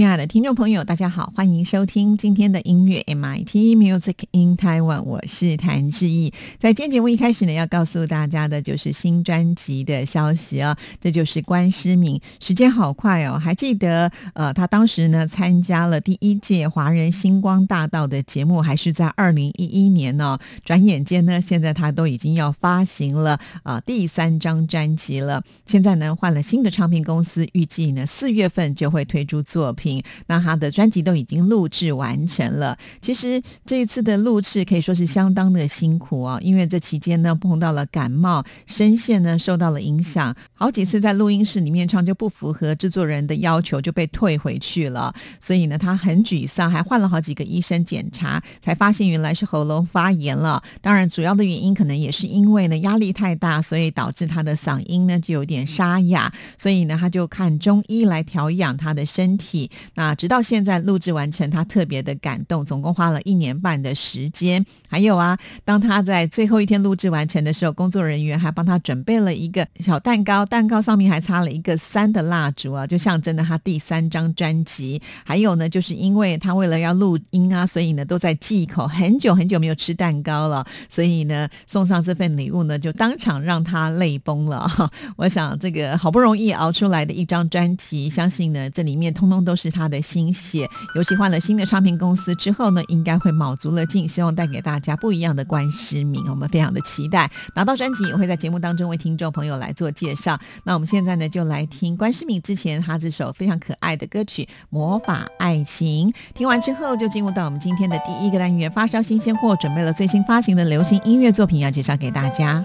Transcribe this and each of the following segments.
亲爱的听众朋友，大家好，欢迎收听今天的音乐 MIT Music in Taiwan，我是谭志毅。在今天节目一开始呢，要告诉大家的就是新专辑的消息啊，这就是关诗敏。时间好快哦，还记得呃，他当时呢参加了第一届华人星光大道的节目，还是在二零一一年呢？转眼间呢，现在他都已经要发行了啊第三张专辑了。现在呢换了新的唱片公司，预计呢四月份就会推出作品。那他的专辑都已经录制完成了。其实这一次的录制可以说是相当的辛苦哦，因为这期间呢碰到了感冒，声线呢受到了影响，好几次在录音室里面唱就不符合制作人的要求，就被退回去了。所以呢他很沮丧，还换了好几个医生检查，才发现原来是喉咙发炎了。当然主要的原因可能也是因为呢压力太大，所以导致他的嗓音呢就有点沙哑。所以呢他就看中医来调养他的身体。那直到现在录制完成，他特别的感动，总共花了一年半的时间。还有啊，当他在最后一天录制完成的时候，工作人员还帮他准备了一个小蛋糕，蛋糕上面还插了一个三的蜡烛啊，就象征了他第三张专辑。还有呢，就是因为他为了要录音啊，所以呢都在忌口，很久很久没有吃蛋糕了，所以呢送上这份礼物呢，就当场让他泪崩了。我想这个好不容易熬出来的一张专辑，相信呢这里面通通都。是他的心血，尤其换了新的唱片公司之后呢，应该会卯足了劲，希望带给大家不一样的关诗敏。我们非常的期待拿到专辑，也会在节目当中为听众朋友来做介绍。那我们现在呢，就来听关诗敏之前他这首非常可爱的歌曲《魔法爱情》。听完之后，就进入到我们今天的第一个单元——发烧新鲜货，准备了最新发行的流行音乐作品要介绍给大家。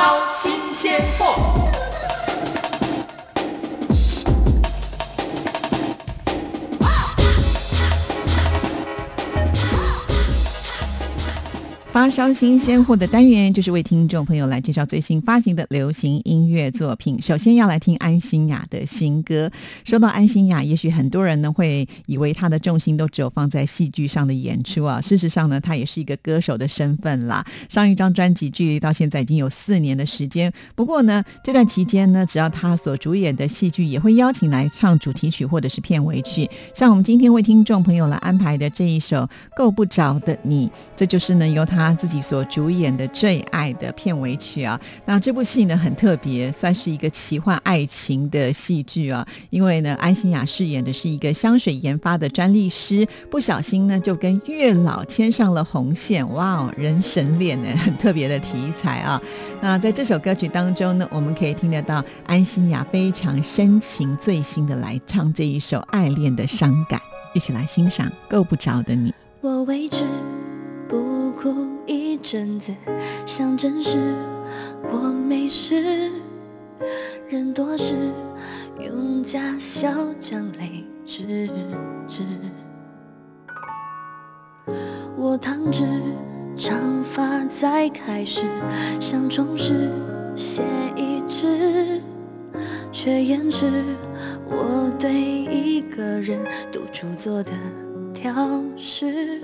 烧新鲜货。发烧新鲜货的单元，就是为听众朋友来介绍最新发行的流行音乐作品。首先要来听安心雅的新歌。说到安心雅，也许很多人呢会以为她的重心都只有放在戏剧上的演出啊。事实上呢，她也是一个歌手的身份啦。上一张专辑距离到现在已经有四年的时间。不过呢，这段期间呢，只要她所主演的戏剧，也会邀请来唱主题曲或者是片尾曲。像我们今天为听众朋友来安排的这一首《够不着的你》，这就是呢由她。自己所主演的《最爱》的片尾曲啊，那这部戏呢很特别，算是一个奇幻爱情的戏剧啊。因为呢，安心雅饰演的是一个香水研发的专利师，不小心呢就跟月老牵上了红线，哇哦，人神恋呢，很特别的题材啊。那在这首歌曲当中呢，我们可以听得到安心雅非常深情、醉心的来唱这一首爱恋的伤感，一起来欣赏《够不着的你》。我为之。不哭一阵子，想证实我没事。人多时用假笑将泪止止。我烫直，长发在开始，想重拾写一支，却延迟我对一个人独处做的调试。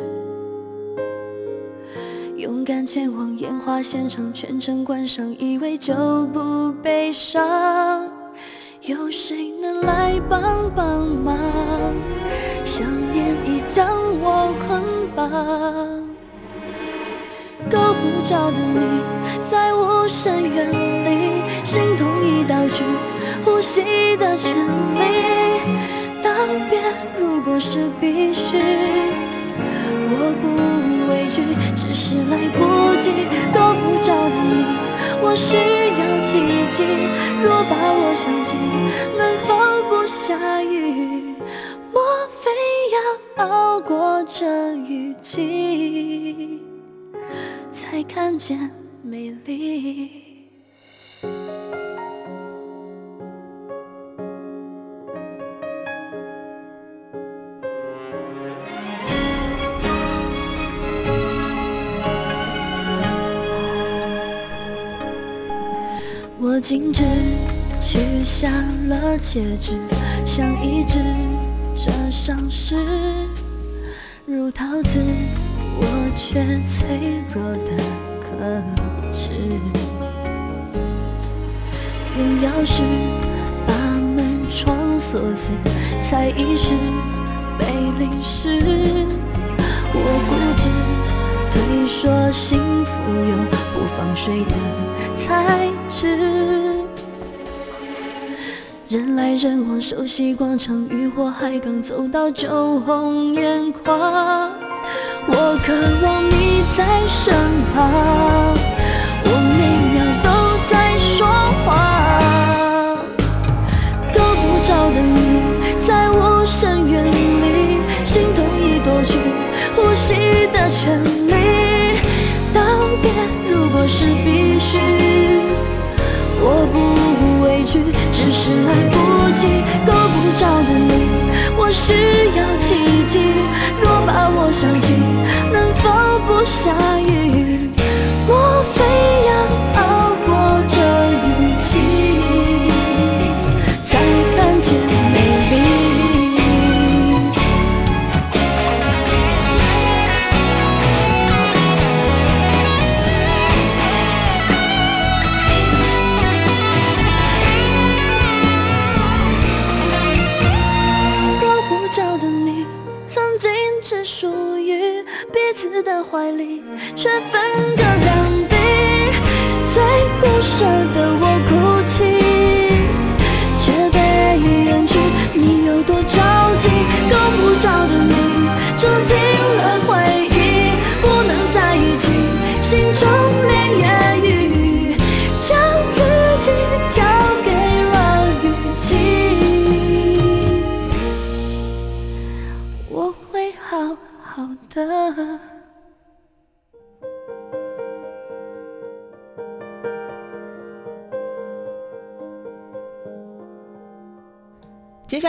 勇敢前往烟花现场，全程观赏，以为就不悲伤。有谁能来帮帮忙？想念已将我捆绑，够不着的你，在无声远离，心痛已倒去呼吸的权利。道别如果是必须，我不。畏惧，只是来不及。够不着的你，我需要奇迹。若把我想起，能否不下雨？莫非要熬过这雨季，才看见美丽？我径直取下了戒指，想医治这伤势，如陶瓷，我却脆弱的可耻。用钥匙把门窗锁死，才意识被淋湿。我固执推说幸福有不放水的材质。人来人往，熟悉广场，渔火还刚走到酒红眼眶。我渴望你在身旁，我每秒都在说谎。够不着的你，在无声远离，心痛已夺去呼吸的权利。道别如果是必须，我不去。只是来不及，够不着的你，我需要奇迹。若把我想起，能否不下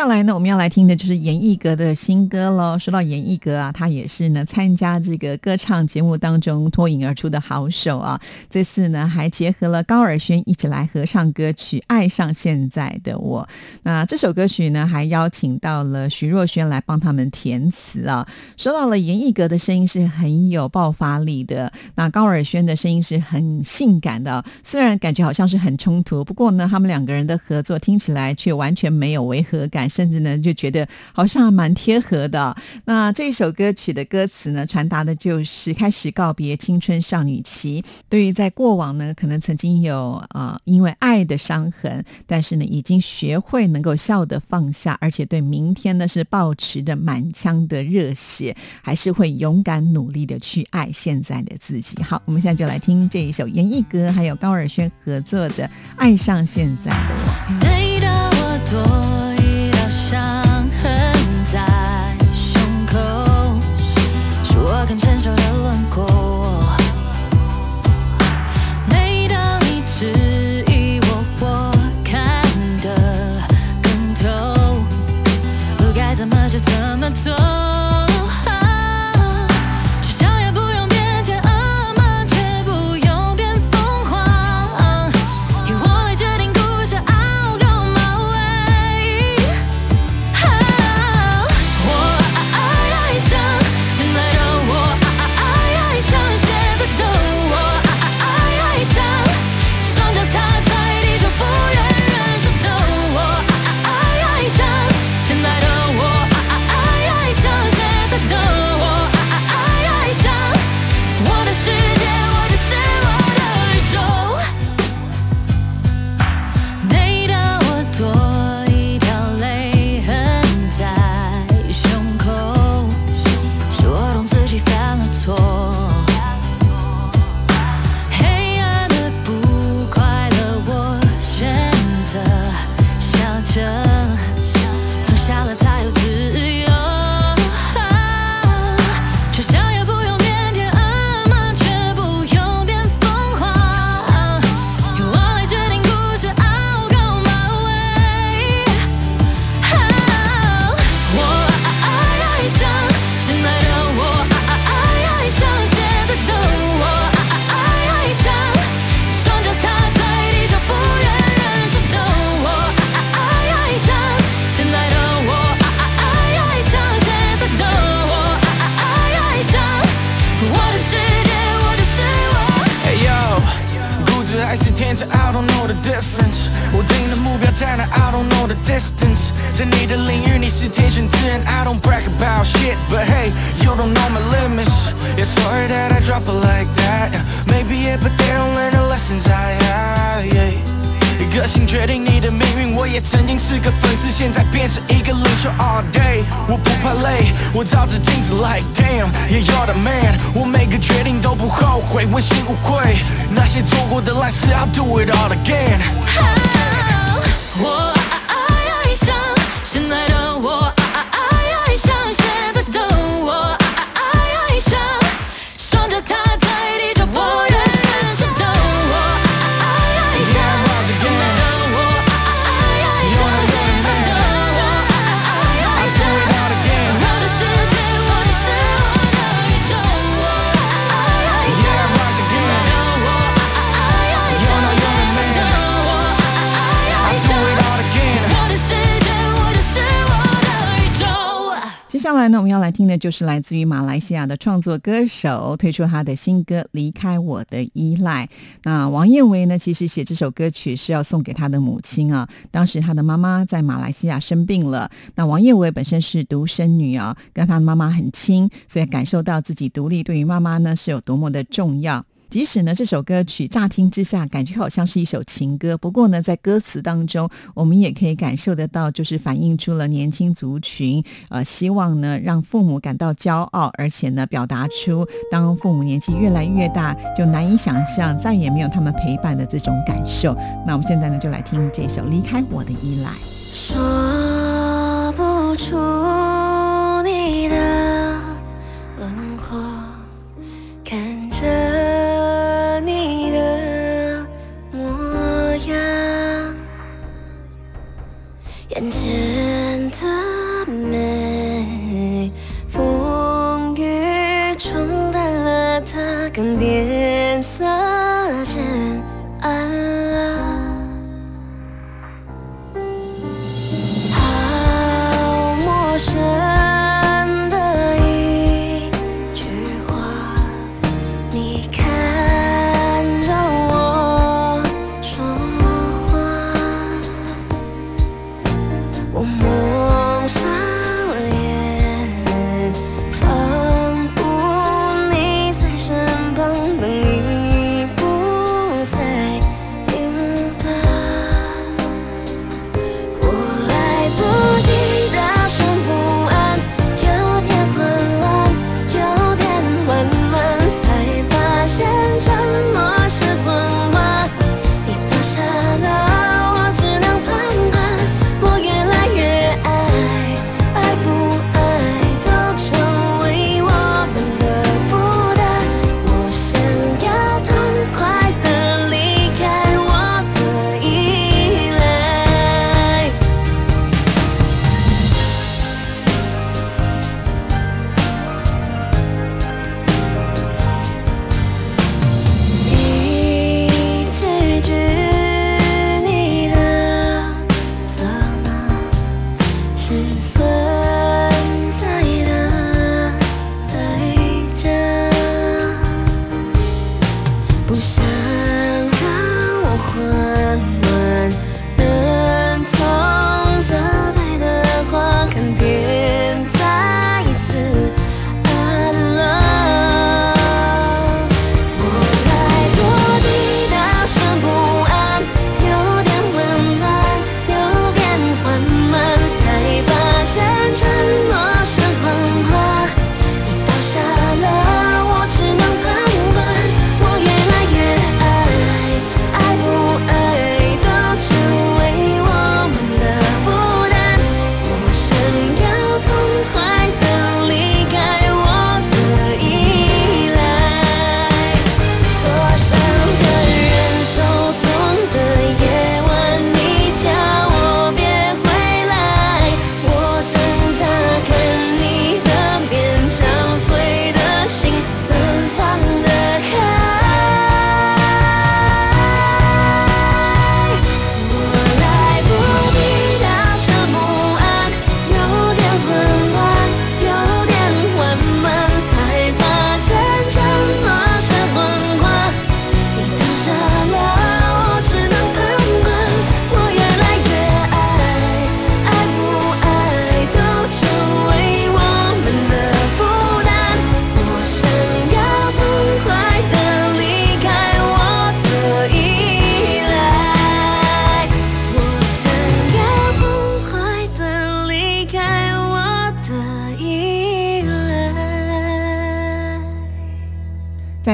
来呢，我们要来听的就是严艺格的新歌喽。说到严艺格啊，他也是呢参加这个歌唱节目当中脱颖而出的好手啊。这次呢还结合了高尔宣一起来合唱歌曲《爱上现在的我》。那这首歌曲呢还邀请到了徐若瑄来帮他们填词啊。说到了严艺格的声音是很有爆发力的，那高尔宣的声音是很性感的。虽然感觉好像是很冲突，不过呢他们两个人的合作听起来却完全没有违和。感甚至呢就觉得好像蛮贴合的。那这一首歌曲的歌词呢，传达的就是开始告别青春少女期。对于在过往呢，可能曾经有啊因为爱的伤痕，但是呢已经学会能够笑的放下，而且对明天呢是保持着满腔的热血，还是会勇敢努力的去爱现在的自己。好，我们现在就来听这一首严艺格还有高尔宣合作的《爱上现在曾经是个粉丝，现在变成一个领袖。All day 我不怕累，我照着镜子 like damn，yeah you're the man。我每个决定都不后悔，问心无愧。那些做过的烂事，I'll do it all again。我爱爱爱上，现在。接下来呢，我们要来听的就是来自于马来西亚的创作歌手推出他的新歌《离开我的依赖》。那王燕维呢，其实写这首歌曲是要送给他的母亲啊。当时他的妈妈在马来西亚生病了，那王燕维本身是独生女啊，跟他妈妈很亲，所以感受到自己独立对于妈妈呢是有多么的重要。即使呢，这首歌曲乍听之下感觉好像是一首情歌，不过呢，在歌词当中，我们也可以感受得到，就是反映出了年轻族群呃，希望呢让父母感到骄傲，而且呢，表达出当父母年纪越来越大，就难以想象再也没有他们陪伴的这种感受。那我们现在呢，就来听这首《离开我的依赖》。说不出你的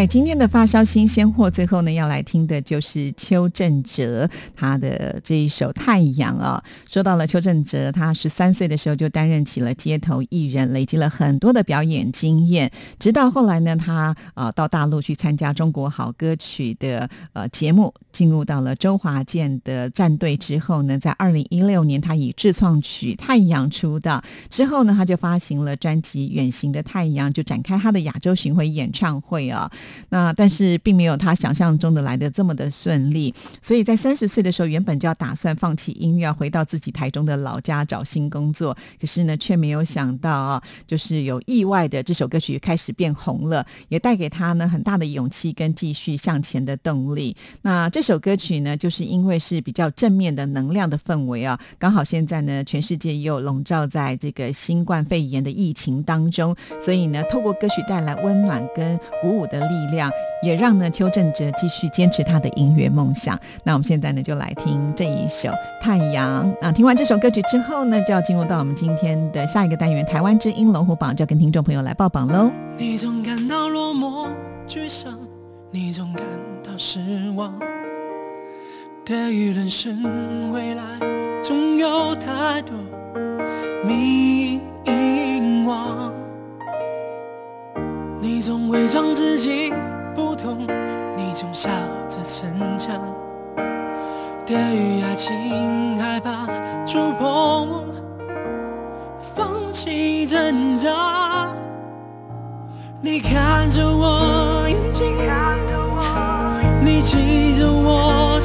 今天的发烧新鲜货，最后呢要来听的就是邱振哲他的这一首《太阳》啊。说到了邱振哲，他十三岁的时候就担任起了街头艺人，累积了很多的表演经验。直到后来呢，他呃到大陆去参加《中国好歌曲》的呃节目，进入到了周华健的战队之后呢，在二零一六年，他以自创曲《太阳》出道。之后呢，他就发行了专辑《远行的太阳》，就展开他的亚洲巡回演唱会啊。那但是并没有他想象中的来的这么的顺利，所以在三十岁的时候，原本就要打算放弃音乐，回到自己台中的老家找新工作。可是呢，却没有想到啊，就是有意外的这首歌曲开始变红了，也带给他呢很大的勇气跟继续向前的动力。那这首歌曲呢，就是因为是比较正面的能量的氛围啊，刚好现在呢，全世界又笼罩在这个新冠肺炎的疫情当中，所以呢，透过歌曲带来温暖跟鼓舞的力。力量也让呢邱正哲继续坚持他的音乐梦想。那我们现在呢就来听这一首《太阳》啊。听完这首歌曲之后呢，就要进入到我们今天的下一个单元——台湾之音龙虎榜，就要跟听众朋友来报榜喽。你总感到落寞、沮丧，你总感到失望。对于人生未来，总有太多迷惘。你总伪装自己不懂，你总笑着逞强。对于爱情害怕触碰，放弃挣扎。你看着我眼睛，你记着我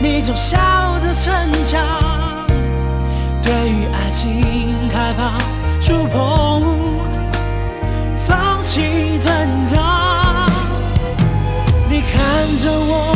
你总笑着逞强对于爱情害怕触碰放弃挣扎。你看着我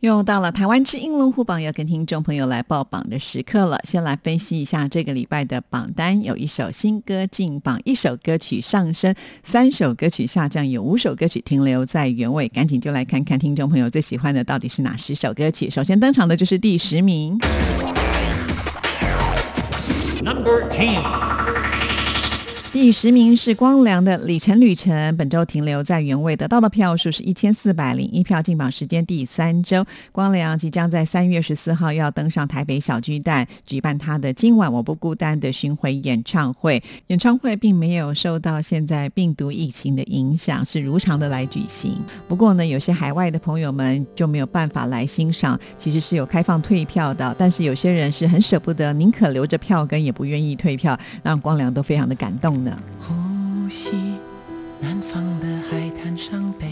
又到了台湾之音龙虎榜要跟听众朋友来报榜的时刻了。先来分析一下这个礼拜的榜单，有一首新歌进榜，一首歌曲上升，三首歌曲下降，有五首歌曲停留在原位。赶紧就来看看听众朋友最喜欢的到底是哪十首歌曲。首先登场的就是第十名。Number Ten。第十名是光良的《里程旅程》，本周停留在原位，得到的票数是一千四百零一票，进榜时间第三周。光良即将在三月十四号要登上台北小巨蛋，举办他的《今晚我不孤单》的巡回演唱会。演唱会并没有受到现在病毒疫情的影响，是如常的来举行。不过呢，有些海外的朋友们就没有办法来欣赏，其实是有开放退票的，但是有些人是很舍不得，宁可留着票根也不愿意退票，让光良都非常的感动。呼吸南方的海滩上北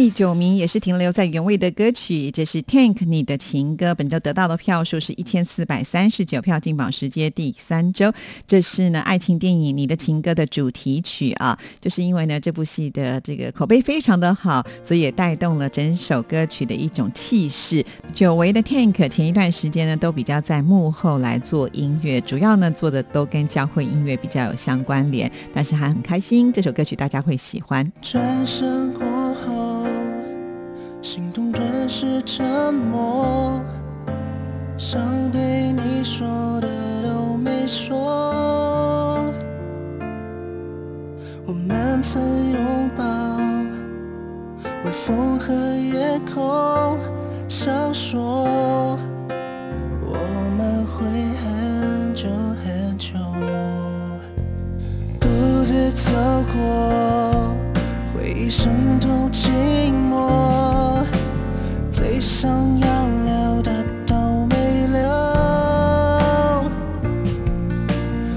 第九名也是停留在原位的歌曲，这是 Tank 你的情歌，本周得到的票数是一千四百三十九票，进榜时间第三周。这是呢爱情电影《你的情歌》的主题曲啊，就是因为呢这部戏的这个口碑非常的好，所以也带动了整首歌曲的一种气势。久违的 Tank 前一段时间呢都比较在幕后来做音乐，主要呢做的都跟教会音乐比较有相关联，但是还很开心，这首歌曲大家会喜欢。心中顿时沉默，想对你说的都没说。我们曾拥抱，微风和夜空闪烁，我们会很久很久。独自走过，回忆渗透寂寞，想要留的都没留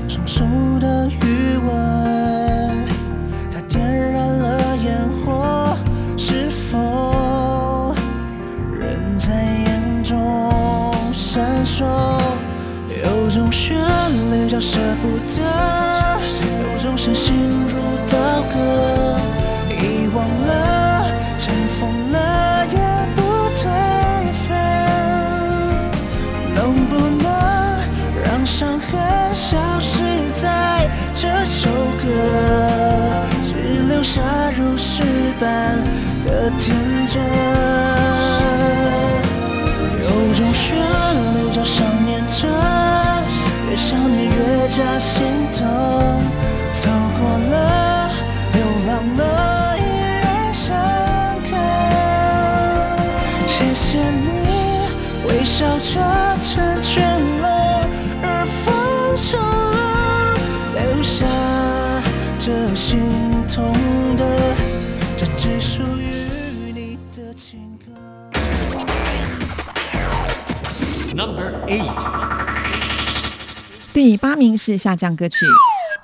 双手的余温它点燃了烟火是否仍在眼中闪烁有种旋律叫舍不得？微笑着成全了，而放手了，留下这心痛的，这只属于你的情歌。Number eight，第八名是下降歌曲。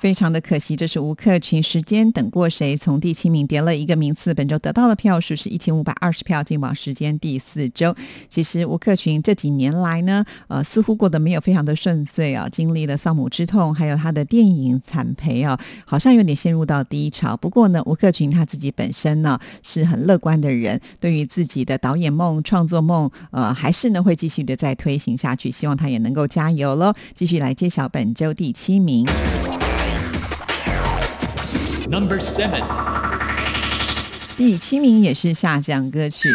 非常的可惜，这是吴克群《时间等过谁》从第七名跌了一个名次，本周得到的票数是一千五百二十票，进榜时间第四周。其实吴克群这几年来呢，呃，似乎过得没有非常的顺遂啊，经历了丧母之痛，还有他的电影惨赔啊，好像有点陷入到低潮。不过呢，吴克群他自己本身呢是很乐观的人，对于自己的导演梦、创作梦，呃，还是呢会继续的再推行下去，希望他也能够加油喽，继续来揭晓本周第七名。Number seven，第七名也是下降歌曲。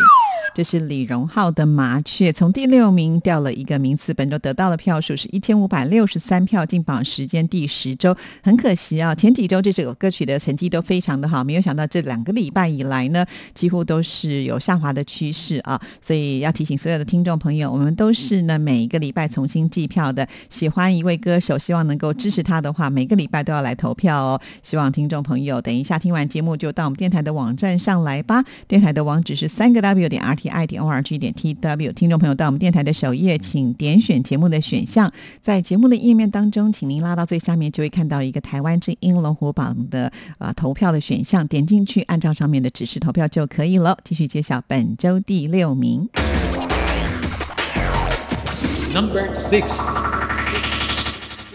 这是李荣浩的《麻雀》，从第六名掉了一个名次，本周得到的票数是一千五百六十三票，进榜时间第十周。很可惜啊，前几周这首歌曲的成绩都非常的好，没有想到这两个礼拜以来呢，几乎都是有下滑的趋势啊。所以要提醒所有的听众朋友，我们都是呢每一个礼拜重新计票的。喜欢一位歌手，希望能够支持他的话，每个礼拜都要来投票哦。希望听众朋友等一下听完节目就到我们电台的网站上来吧。电台的网址是三个 W 点 R I 点 O R G 点 T W。听众朋友到我们电台的首页，请点选节目的选项，在节目的页面当中，请您拉到最下面，就会看到一个台湾之音龙虎榜的呃投票的选项，点进去按照上面的指示投票就可以了。继续揭晓本周第六名。Number six，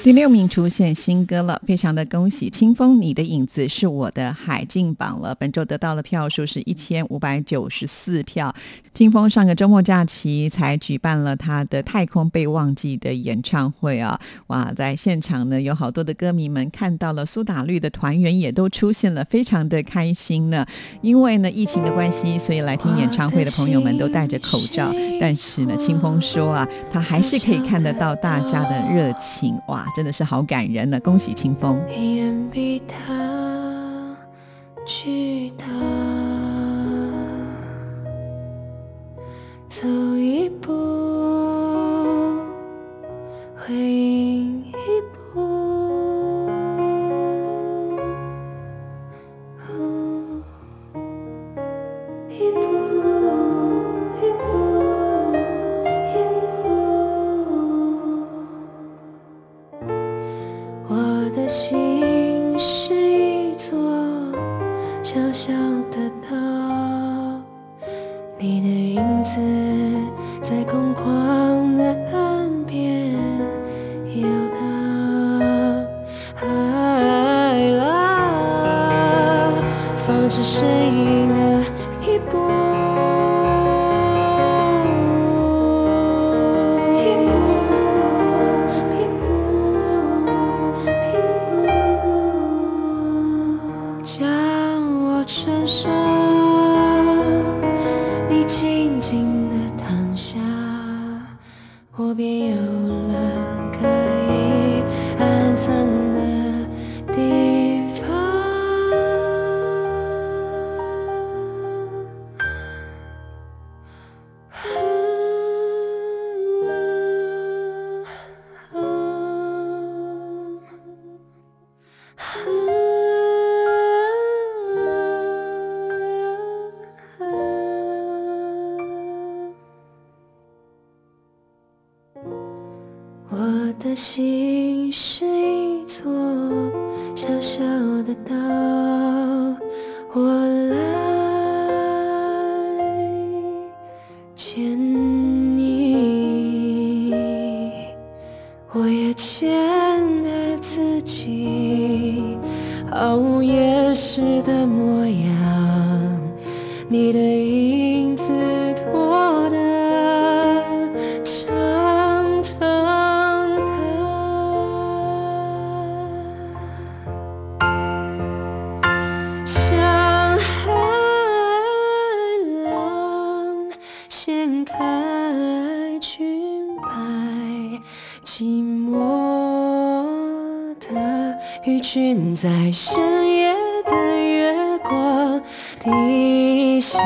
第六名出现新歌了，非常的恭喜！清风，你的影子是我的海进榜了，本周得到的票数是一千五百九十四票。清风上个周末假期才举办了他的《太空被忘记》的演唱会啊，哇，在现场呢有好多的歌迷们看到了苏打绿的团员也都出现了，非常的开心呢。因为呢疫情的关系，所以来听演唱会的朋友们都戴着口罩，但是呢，清风说啊，他还是可以看得到大家的热情，哇，真的是好感人呢！恭喜清风。你远比他巨大，走一步，回应心我掀开裙摆，寂寞的鱼群在深夜的月光底下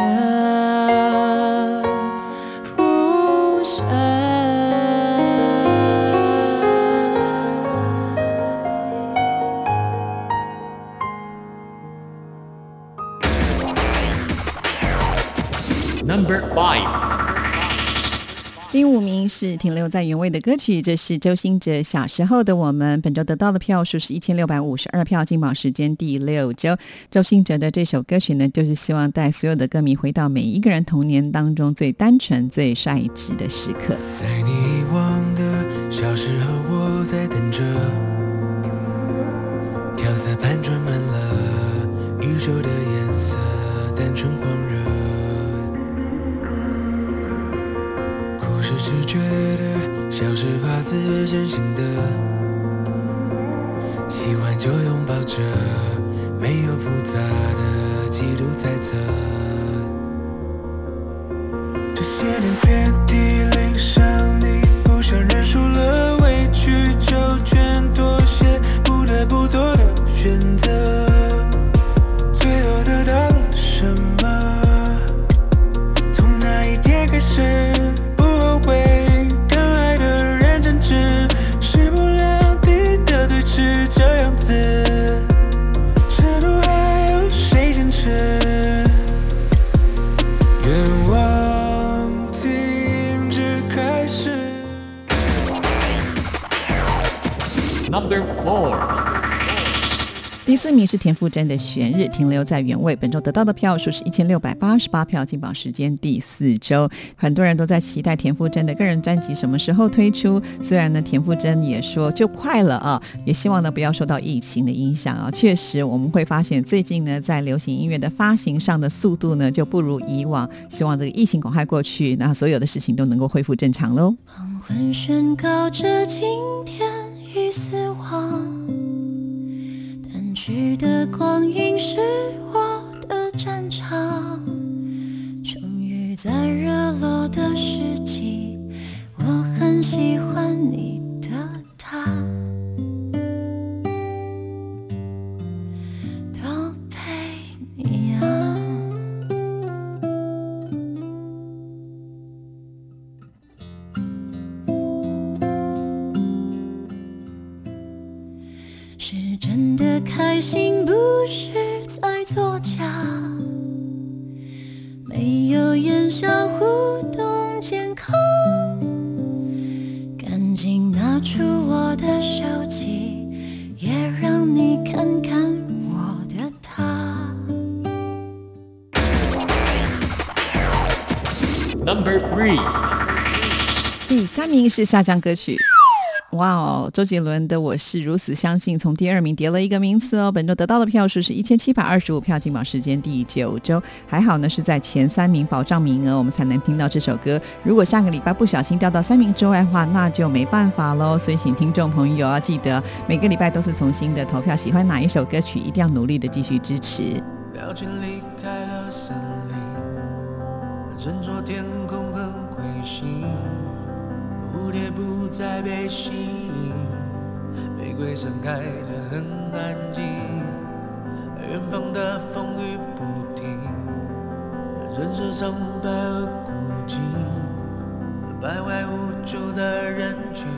第五名是停留在原位的歌曲，这是周兴哲《小时候的我们》。本周得到的票数是一千六百五十二票，进榜时间第六周。周兴哲的这首歌曲呢，就是希望带所有的歌迷回到每一个人童年当中最单纯、最率直的时刻。在你遗忘的小时候，我在等着。调色盘装满了宇宙的是直觉的，像是发自真心的。喜欢就拥抱着，没有复杂的嫉妒猜测。这些年遍体鳞伤，你不想认输了，委屈就全，妥协，不得不做的选择。第四名是田馥甄的《悬日》，停留在原位。本周得到的票数是一千六百八十八票，进榜时间第四周。很多人都在期待田馥甄的个人专辑什么时候推出。虽然呢，田馥甄也说就快了啊，也希望呢不要受到疫情的影响啊。确实，我们会发现最近呢，在流行音乐的发行上的速度呢就不如以往。希望这个疫情赶快过去，那所有的事情都能够恢复正常喽。黄昏宣告着今天已死亡，逝的光阴是我的战场。终于在热落的时机，我很喜欢你真的开心，不是在作假。没有言笑互动，健康。赶紧拿出我的手机，也让你看看我的他。Number three，第三名是下降歌曲。哇哦，周杰伦的《我是如此相信》从第二名跌了一个名次哦。本周得到的票数是一千七百二十五票，进榜时间第九周。还好呢，是在前三名保障名额，我们才能听到这首歌。如果下个礼拜不小心掉到三名之外的话，那就没办法喽。所以，请听众朋友要记得，每个礼拜都是重新的投票，喜欢哪一首歌曲，一定要努力的继续支持。也不再被吸引，玫瑰盛开得很安静，远方的风雨不停，人世苍白而孤寂，徘徊无助的人群，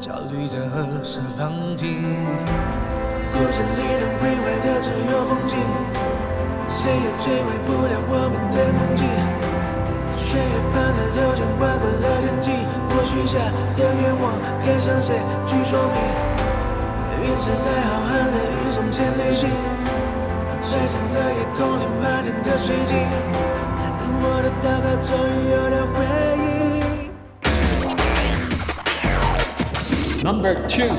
焦虑着何时放晴。故事里能毁坏的只有风景，谁也摧毁不了我们的梦境。血液般的流淌，划过了天际。我许下的愿望，该向谁去说明？陨石在浩瀚的宇宙间旅行，璀璨的夜空里满天的水晶。我的祷告终于有了回应。Number two，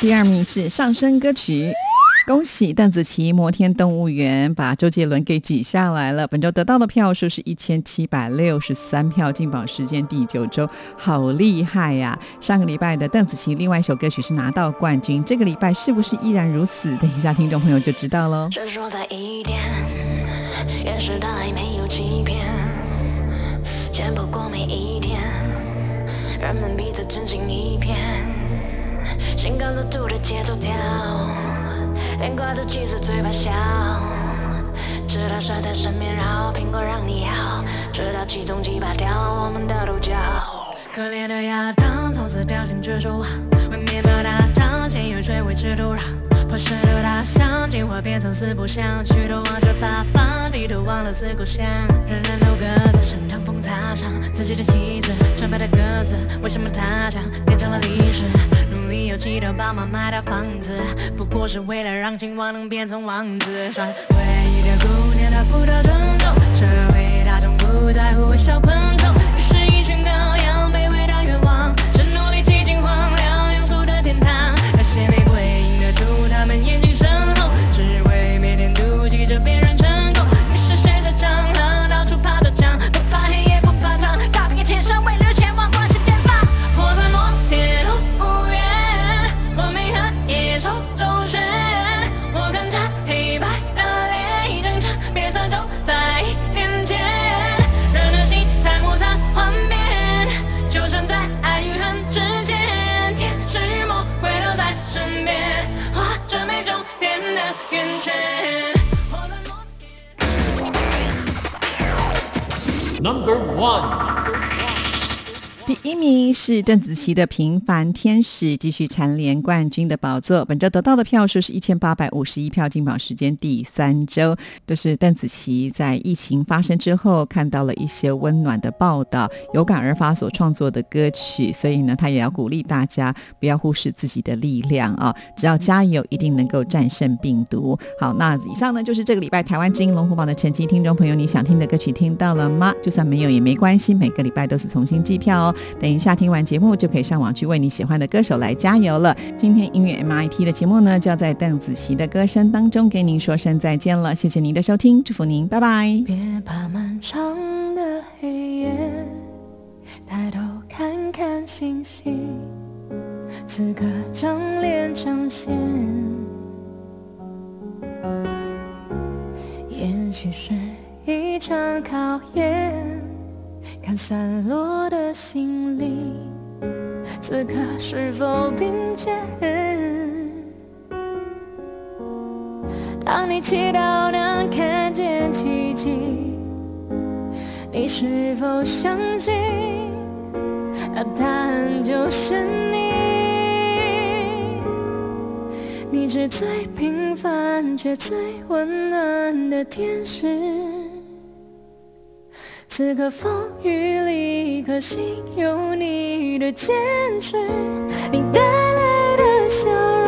第二名是上升歌曲。恭喜邓紫棋摩天动物园把周杰伦给挤下来了。本周得到的票数是一千七百六十三票，进榜时间第九周，好厉害呀！上个礼拜的邓紫棋另外一首歌曲是拿到冠军，这个礼拜是不是依然如此？等一下听众朋友就知道喽。执着在一点，掩饰的爱没有欺骗，钱不过每一天，人们彼此真心一片，心跟着兔的节奏跳。脸挂着气色，嘴巴笑，直到甩在身边绕，苹果让你咬，直到其中几把掉我们的独角。可怜的亚当，从此掉进蜘蛛网，为面包打仗，先用水维持土壤。破石头大象，进化变成四不像，举头望着八方，低头忘了四故乡。人人都各在身上风擦伤自己的旗帜，纯白的鸽子，为什么它将变成了历史？努力有气的帮忙买套房子，不过是为了让青蛙能变成王子。穿唯一的姑娘，她不到尊重，社会大众不在乎微小昆虫，于是一 Number one。名是邓紫棋的《平凡天使》，继续蝉联冠军的宝座。本周得到的票数是一千八百五十一票，进榜时间第三周。这是邓紫棋在疫情发生之后看到了一些温暖的报道，有感而发所创作的歌曲，所以呢，她也要鼓励大家不要忽视自己的力量啊！只要加油，一定能够战胜病毒。好，那以上呢就是这个礼拜台湾之音龙虎榜的成绩。听众朋友，你想听的歌曲听到了吗？就算没有也没关系，每个礼拜都是重新计票哦。等等一下听完节目，就可以上网去为你喜欢的歌手来加油了。今天音乐 MIT 的节目呢，就要在邓紫棋的歌声当中给您说声再见了。谢谢您的收听，祝福您，拜拜。别怕漫长的黑夜，抬头看看星星，此刻张脸成线。也许是一场考验，看散落的心灵，此刻是否并肩？当你？祈祷能看见奇迹，你？是否相信？那答案就是你。你是最平凡却最温暖的天使。此刻风雨里，一颗心有你的坚持，你带来的笑容。